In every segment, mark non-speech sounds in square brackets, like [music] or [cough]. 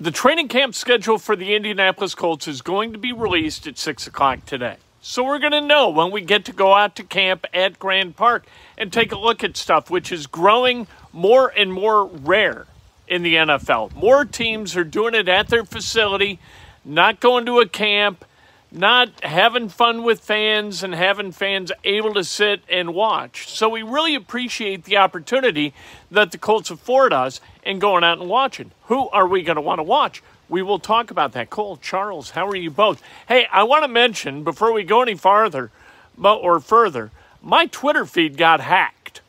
The training camp schedule for the Indianapolis Colts is going to be released at 6 o'clock today. So we're going to know when we get to go out to camp at Grand Park and take a look at stuff, which is growing more and more rare in the NFL. More teams are doing it at their facility, not going to a camp, not having fun with fans and having fans able to sit and watch. So we really appreciate the opportunity that the Colts afford us in going out and watching. Who are we going to want to watch? We will talk about that. Cole, Charles, how are you both? Hey, I want to mention before we go any farther or further, my Twitter feed got hacked.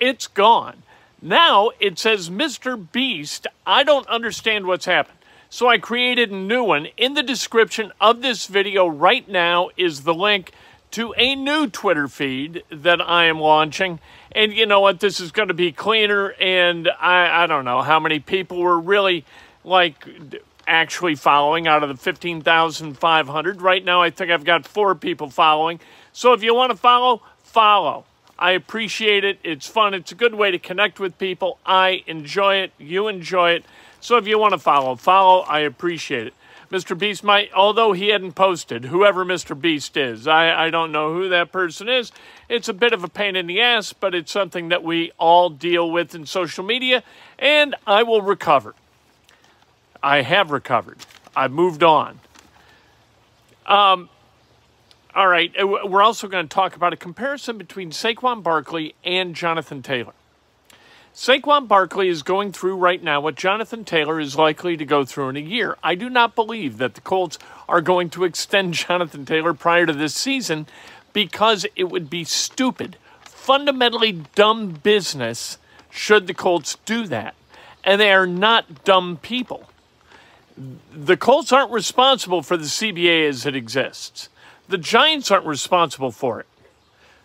It's gone. Now it says Mr. Beast. I don't understand what's happened. So I created a new one. In the description of this video right now is the link to a new Twitter feed that I am launching. And you know what? This is going to be cleaner. And I, I don't know how many people were really like actually following out of the 15,500. Right now, I think I've got four people following. So if you want to follow, follow. I appreciate it. It's fun. It's a good way to connect with people. I enjoy it. You enjoy it. So if you want to follow, follow. I appreciate it. Mr. Beast might, although he hadn't posted, whoever Mr. Beast is, I, I don't know who that person is. It's a bit of a pain in the ass, but it's something that we all deal with in social media, and I will recover. I have recovered. I've moved on. Um, all right, uh, we're also going to talk about a comparison between Saquon Barkley and Jonathan Taylor. Saquon Barkley is going through right now what Jonathan Taylor is likely to go through in a year. I do not believe that the Colts are going to extend [laughs] Jonathan Taylor prior to this season because it would be stupid, fundamentally dumb business should the Colts do that. And they are not dumb people. The Colts aren't responsible for the CBA as it exists. The Giants aren't responsible for it.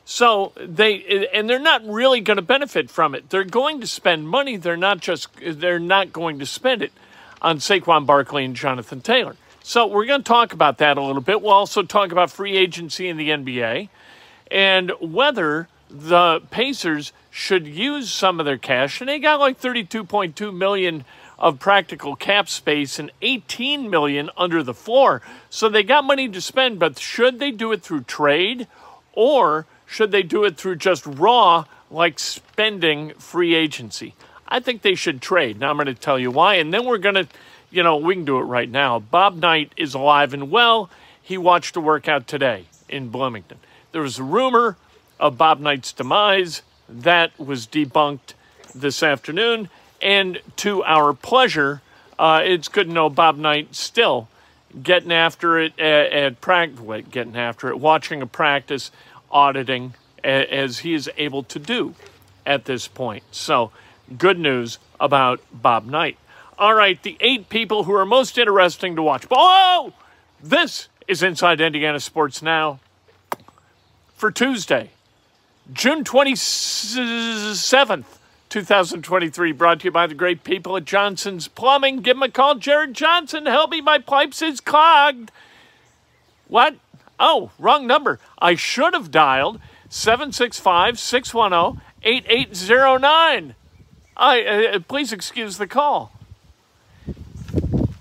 So they and they're not really going to benefit from it. They're going to spend money. They're not just they're not going to spend it on Saquon Barkley and Jonathan Taylor. So we're going to talk about that a little bit. We'll also talk about free agency in the NBA and whether the Pacers should use some of their cash. And they got like 32.2 million of practical cap space and 18 million under the floor. So they got money to spend, but should they do it through trade or should they do it through just raw, like spending free agency? I think they should trade. Now I'm going to tell you why, and then we're going to, you know, we can do it right now. Bob Knight is alive and well. He watched a workout today in Bloomington. There was a rumor of Bob Knight's demise. That was debunked this afternoon. And to our pleasure, uh, it's good to know Bob Knight still getting after it at, at practice, getting after it, watching a practice auditing as he is able to do at this point. So, good news about Bob Knight. All right, the eight people who are most interesting to watch. Oh, this is Inside Indiana Sports Now for Tuesday, June 27th, 2023. Brought to you by the great people at Johnson's Plumbing. Give them a call, Jared Johnson. Help me, my pipes is clogged. What? Oh, wrong number. I should have dialed 765 610 8809. I uh, please excuse the call.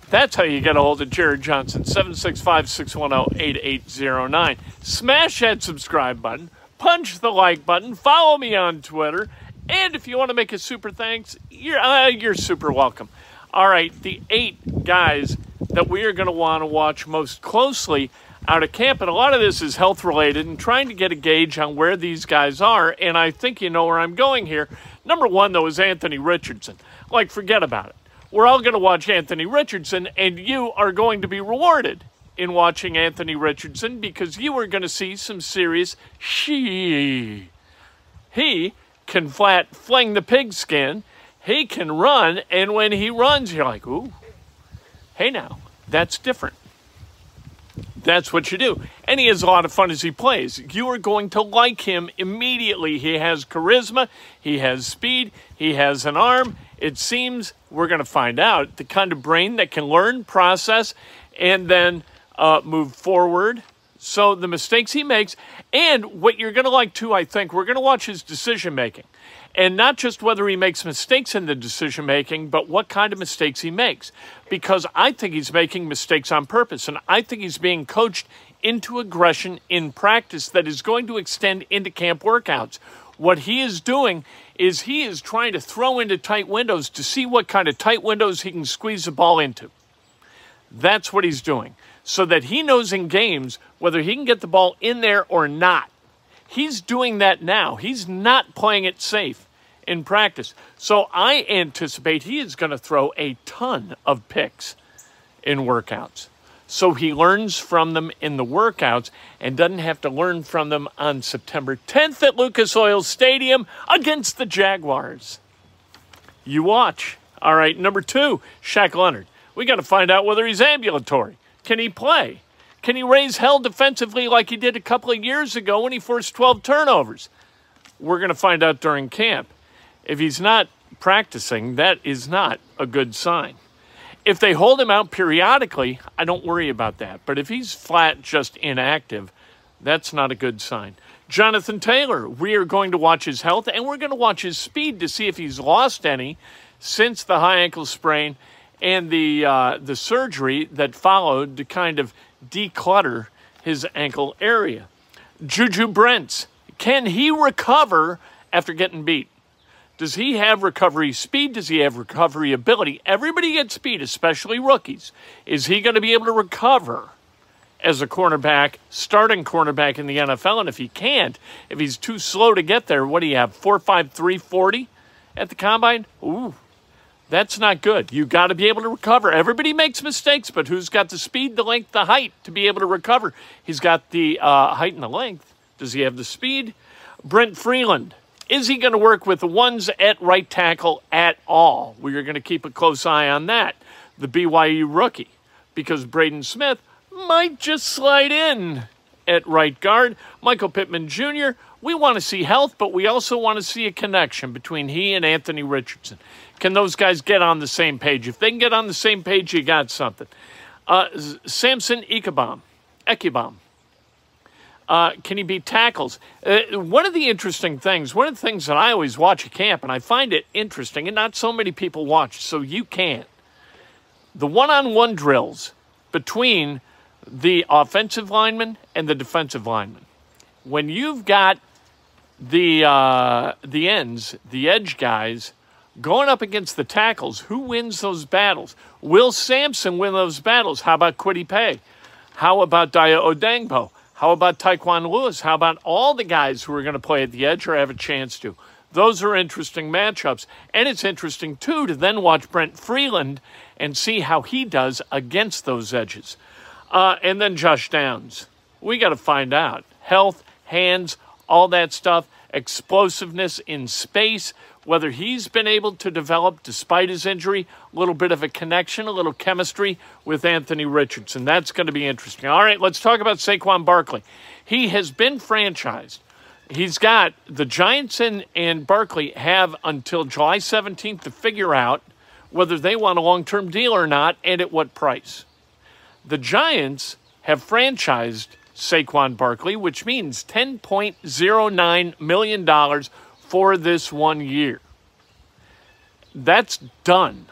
That's how you get a hold of Jared Johnson, 765 610 8809. Smash that subscribe button, punch the like button, follow me on Twitter, and if you want to make a super thanks, you're, uh, you're super welcome. All right, the eight guys that we are going to want to watch most closely out of camp. And a lot of this is health related and trying to get a gauge on where these guys are. And I think you know where I'm going here. Number one, though, is Anthony Richardson. Like, forget about it. We're all going to watch Anthony Richardson, and you are going to be rewarded in watching Anthony Richardson because you are going to see some serious she. He can flat fling the pigskin. He can run, and when he runs, you're like, ooh, hey now, that's different. That's what you do. And he has a lot of fun as he plays. You are going to like him immediately. He has charisma, he has speed, he has an arm. It seems we're going to find out the kind of brain that can learn, process, and then uh, move forward. So the mistakes he makes, and what you're going to like too, I think, we're going to watch his decision making. And not just whether he makes mistakes in the decision making, but what kind of mistakes he makes. Because I think he's making mistakes on purpose. And I think he's being coached into aggression in practice that is going to extend into camp workouts. What he is doing is he is trying to throw into tight windows to see what kind of tight windows he can squeeze the ball into. That's what he's doing. So that he knows in games whether he can get the ball in there or not. He's doing that now. He's not playing it safe in practice. So I anticipate he is going to throw a ton of picks in workouts. So he learns from them in the workouts and doesn't have to learn from them on September 10th at Lucas Oil Stadium against the Jaguars. You watch. All right, number two, Shaq Leonard. We got to find out whether he's ambulatory. Can he play? Can he raise hell defensively like he did a couple of years ago when he forced 12 turnovers? We're going to find out during camp. If he's not practicing, that is not a good sign. If they hold him out periodically, I don't worry about that. But if he's flat, just inactive, that's not a good sign. Jonathan Taylor, we are going to watch his health and we're going to watch his speed to see if he's lost any since the high ankle sprain and the uh, the surgery that followed to kind of declutter his ankle area. Juju Brents, can he recover after getting beat? Does he have recovery speed? Does he have recovery ability? Everybody gets speed, especially rookies. Is he going to be able to recover as a cornerback, starting cornerback in the NFL? And if he can't, if he's too slow to get there, what do you have? 4.5, 340 at the combine? Ooh, that's not good. You got to be able to recover. Everybody makes mistakes, but who's got the speed, the length, the height to be able to recover? He's got the uh, height and the length. Does he have the speed? Brent Freeland is he going to work with the ones at right tackle at all? We are going to keep a close eye on that. The BYU rookie, because Braden Smith might just slide in at right guard. Michael Pittman Jr., we want to see health, but we also want to see a connection between he and Anthony Richardson. Can those guys get on the same page? If they can get on the same page, you got something. Uh, Samson Ikebom, Ekibom, uh, can he beat tackles? Uh, one of the interesting things, one of the things that I always watch at camp, and I find it interesting, and not so many people watch, so you can't. The one on one drills between the offensive lineman and the defensive lineman. When you've got the, uh, the ends, the edge guys, going up against the tackles, who wins those battles? Will Samson win those battles? How about Kwity Paye? How about Dayo Odeyingbo? How about Tyquan Lewis? How about all the guys who are going to play at the edge or have a chance to? Those are interesting matchups. And it's interesting, too, to then watch Brent Freeland and see how he does against those edges. Uh, and then Josh Downs. We got to find out. Health, hands, all that stuff, explosiveness in space whether he's been able to develop, despite his injury, a little bit of a connection, a little chemistry with Anthony Richardson. That's going to be interesting. All right, let's talk about Saquon Barkley. He has been franchised. He's got the Giants and, and Barkley have until July 17th to figure out whether they want a long term deal or not and at what price. The Giants have franchised Saquon Barkley, which means $10.09 million for this one year. That's done.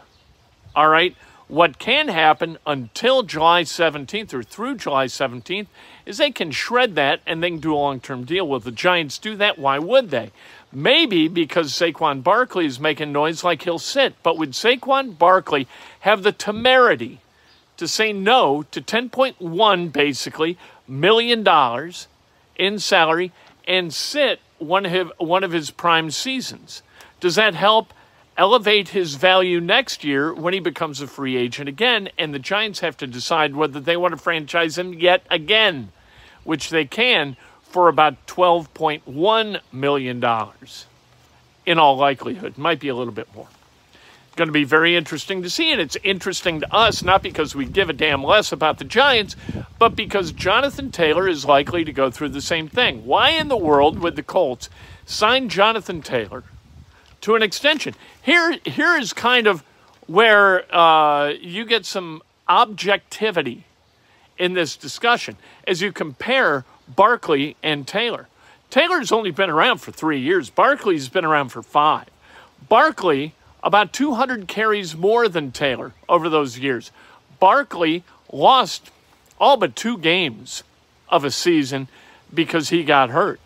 All right. What can happen until July 17th or through July 17th is they can shred that and then do a long term deal. Will the Giants do that? Why would they? Maybe because Saquon Barkley is making noise like he'll sit. But would Saquon Barkley have the temerity to say no to 10.1 basically million dollars in salary and sit one of one of his prime seasons. Does that help elevate his value next year when he becomes a free agent again? And the Giants have to decide whether they want to franchise him yet again, which they can for about $12.1 million. in all likelihood. Might be a little bit more. Going to be very interesting to see, and it's interesting to us not because we give a damn less about the Giants, but because Jonathan Taylor is likely to go through the same thing. Why in the world would the Colts sign Jonathan Taylor to an extension? Here, here is kind of where uh, you get some objectivity in this discussion as you compare Barkley and Taylor. Taylor's only been around for three years. Barkley's been around for five. Barkley, about 200 carries more than Taylor over those years. Barkley lost all but two games of a season because he got hurt.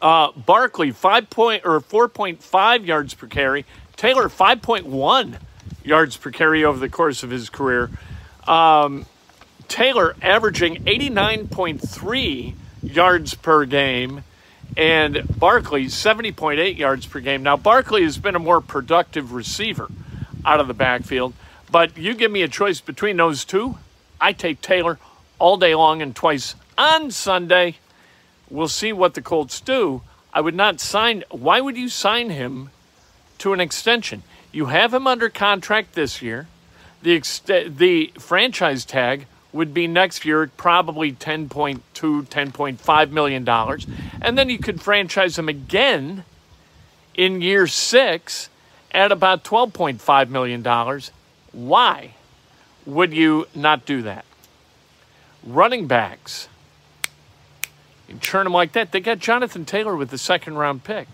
Uh, Barkley, five point or 4.5 yards per carry. Taylor, 5.1 yards per carry over the course of his career. Um, Taylor averaging 89.3 yards per game, and Barkley 70.8 yards per game. Now, Barkley has been a more productive receiver out of the backfield, but you give me a choice between those two, I take Taylor all day long and twice on Sunday. We'll see what the Colts do. I would not sign. Why would you sign him to an extension? You have him under contract this year. The, ex- the franchise tag would be next year probably 10.2 10.5 million dollars. And then you could franchise him again in year 6 at about 12.5 million dollars. Why would you not do that? Running backs. You churn them like that. They got Jonathan Taylor with the second round pick.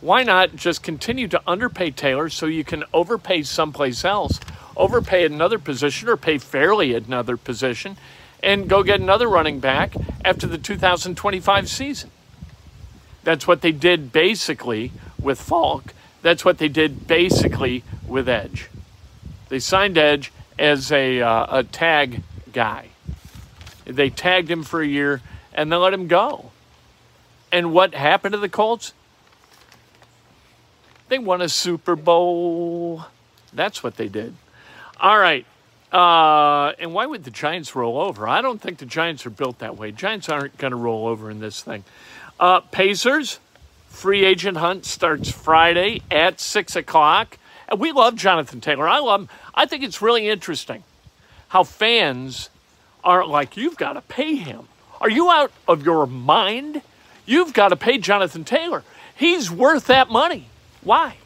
Why not just continue to underpay Taylor so you can overpay someplace else overpay another position or pay fairly at another position and go get another running back after the 2025 season. That's what they did basically with Faulk. That's what they did basically with Edge. They signed Edge as a, uh, a tag guy. They tagged him for a year and then let him go. And what happened to the Colts? They won a Super Bowl. That's what they did. All right. Uh, and why would the Giants roll over? I don't think the Giants are built that way. Giants aren't going to roll over in this thing. Uh, Pacers, free agent hunt starts Friday at 6 o'clock. And we love Jonathan Taylor. I love him. I think it's really interesting how fans are like, you've got to pay him. Are you out of your mind? You've got to pay Jonathan Taylor. He's worth that money. Why?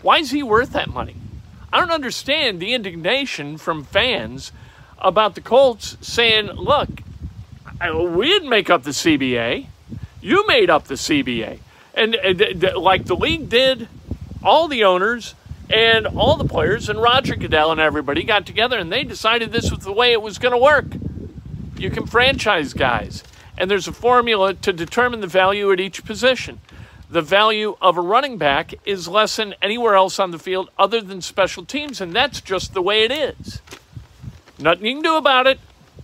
Why is he worth that money? I don't understand the indignation from fans about the Colts saying, look, we didn't make up the CBA. You made up the CBA. And, and like the league did, all the owners and all the players and Roger Goodell and everybody got together and they decided this was the way it was going to work. You can franchise guys, and there's a formula to determine the value at each position the value of a running back is less than anywhere else on the field other than special teams, and that's just the way it is. Nothing you can do about it.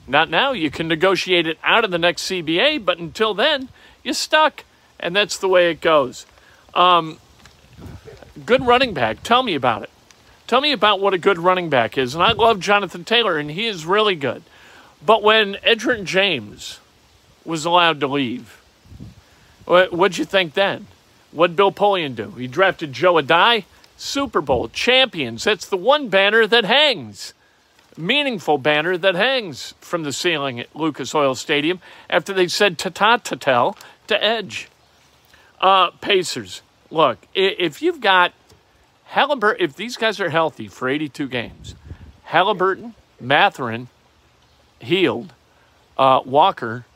Not now. You can negotiate it out of the next CBA, but until then, you're stuck, and that's the way it goes. Um, good running back. Tell me about it. Tell me about what a good running back is. And I love Jonathan Taylor, and he is really good. But when Edgerrin James was allowed to leave, what'd you think then? What'd Bill Polian do? He drafted Joe Addai, Super Bowl champions. That's the one banner that hangs. Meaningful banner that hangs from the ceiling at Lucas Oil Stadium after they said ta ta ta tell to Edge. Uh, Pacers, look, if you've got Halliburton, if these guys are healthy for 82 games, Halliburton, Mathurin, Hield, uh, Walker,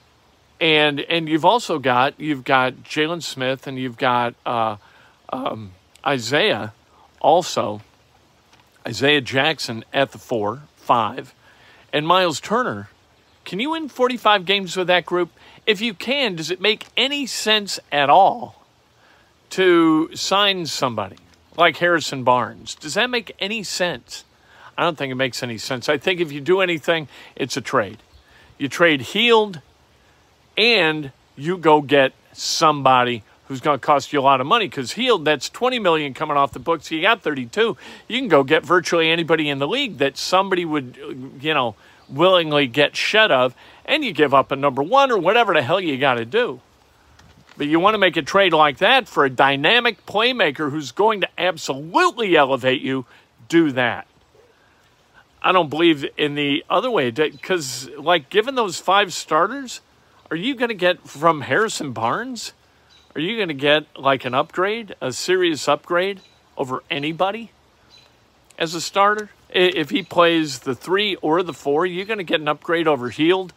and and you've also got you've got Jalen Smith and you've got uh, um, Isaiah also Isaiah Jackson at the four five and Myles Turner. Can you win 45 games with that group? If you can, does it make any sense at all to sign somebody like Harrison Barnes? Does that make any sense? I don't think it makes any sense. I think if you do anything, it's a trade. You trade Hield and you go get somebody who's going to cost you a lot of money because Hield that's 20 million coming off the books you got 32 you can go get virtually anybody in the league that somebody would you know willingly get shed of and you give up a number one or whatever the hell you got to do But you want to make a trade like that for a dynamic playmaker who's going to absolutely elevate you, do that. I don't believe in the other way because, like, given those five starters, are you going to get from Harrison Barnes? Are you going to get like an upgrade, a serious upgrade over anybody as a starter? If he plays the three or the four, you're going to get an upgrade over Hield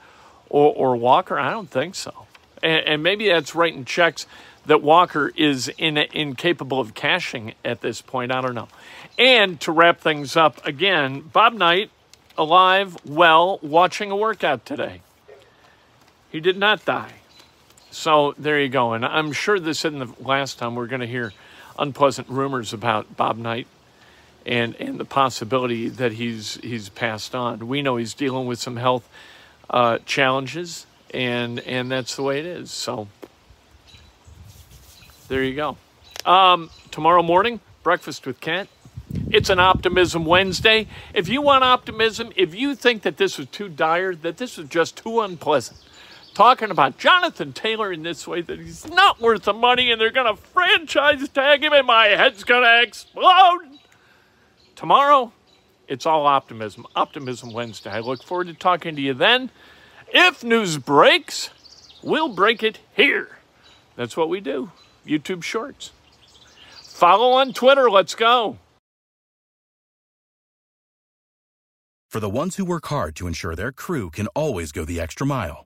or, or Walker? I don't think so. And, and maybe that's writing checks that Walker is in, incapable of cashing at this point. I don't know. And to wrap things up again, Bob Knight alive, well, watching a workout today. He did not die. So there you go. And I'm sure this isn't the last time we're going to hear unpleasant rumors about Bob Knight and, and the possibility that he's, he's passed on. We know he's dealing with some health uh, challenges, and, and that's the way it is. So there you go. Um, tomorrow morning, breakfast with Kent. It's an Optimism Wednesday. If you want optimism, if you think that this was too dire, that this was just too unpleasant, talking about Jonathan Taylor in this way that he's not worth the money and they're going to franchise tag him and my head's going to explode. Tomorrow, it's all optimism. Optimism Wednesday. I look forward to talking to you then. If news breaks, we'll break it here. That's what we do. YouTube Shorts. Follow on Twitter. Let's go. For the ones who work hard to ensure their crew can always go the extra mile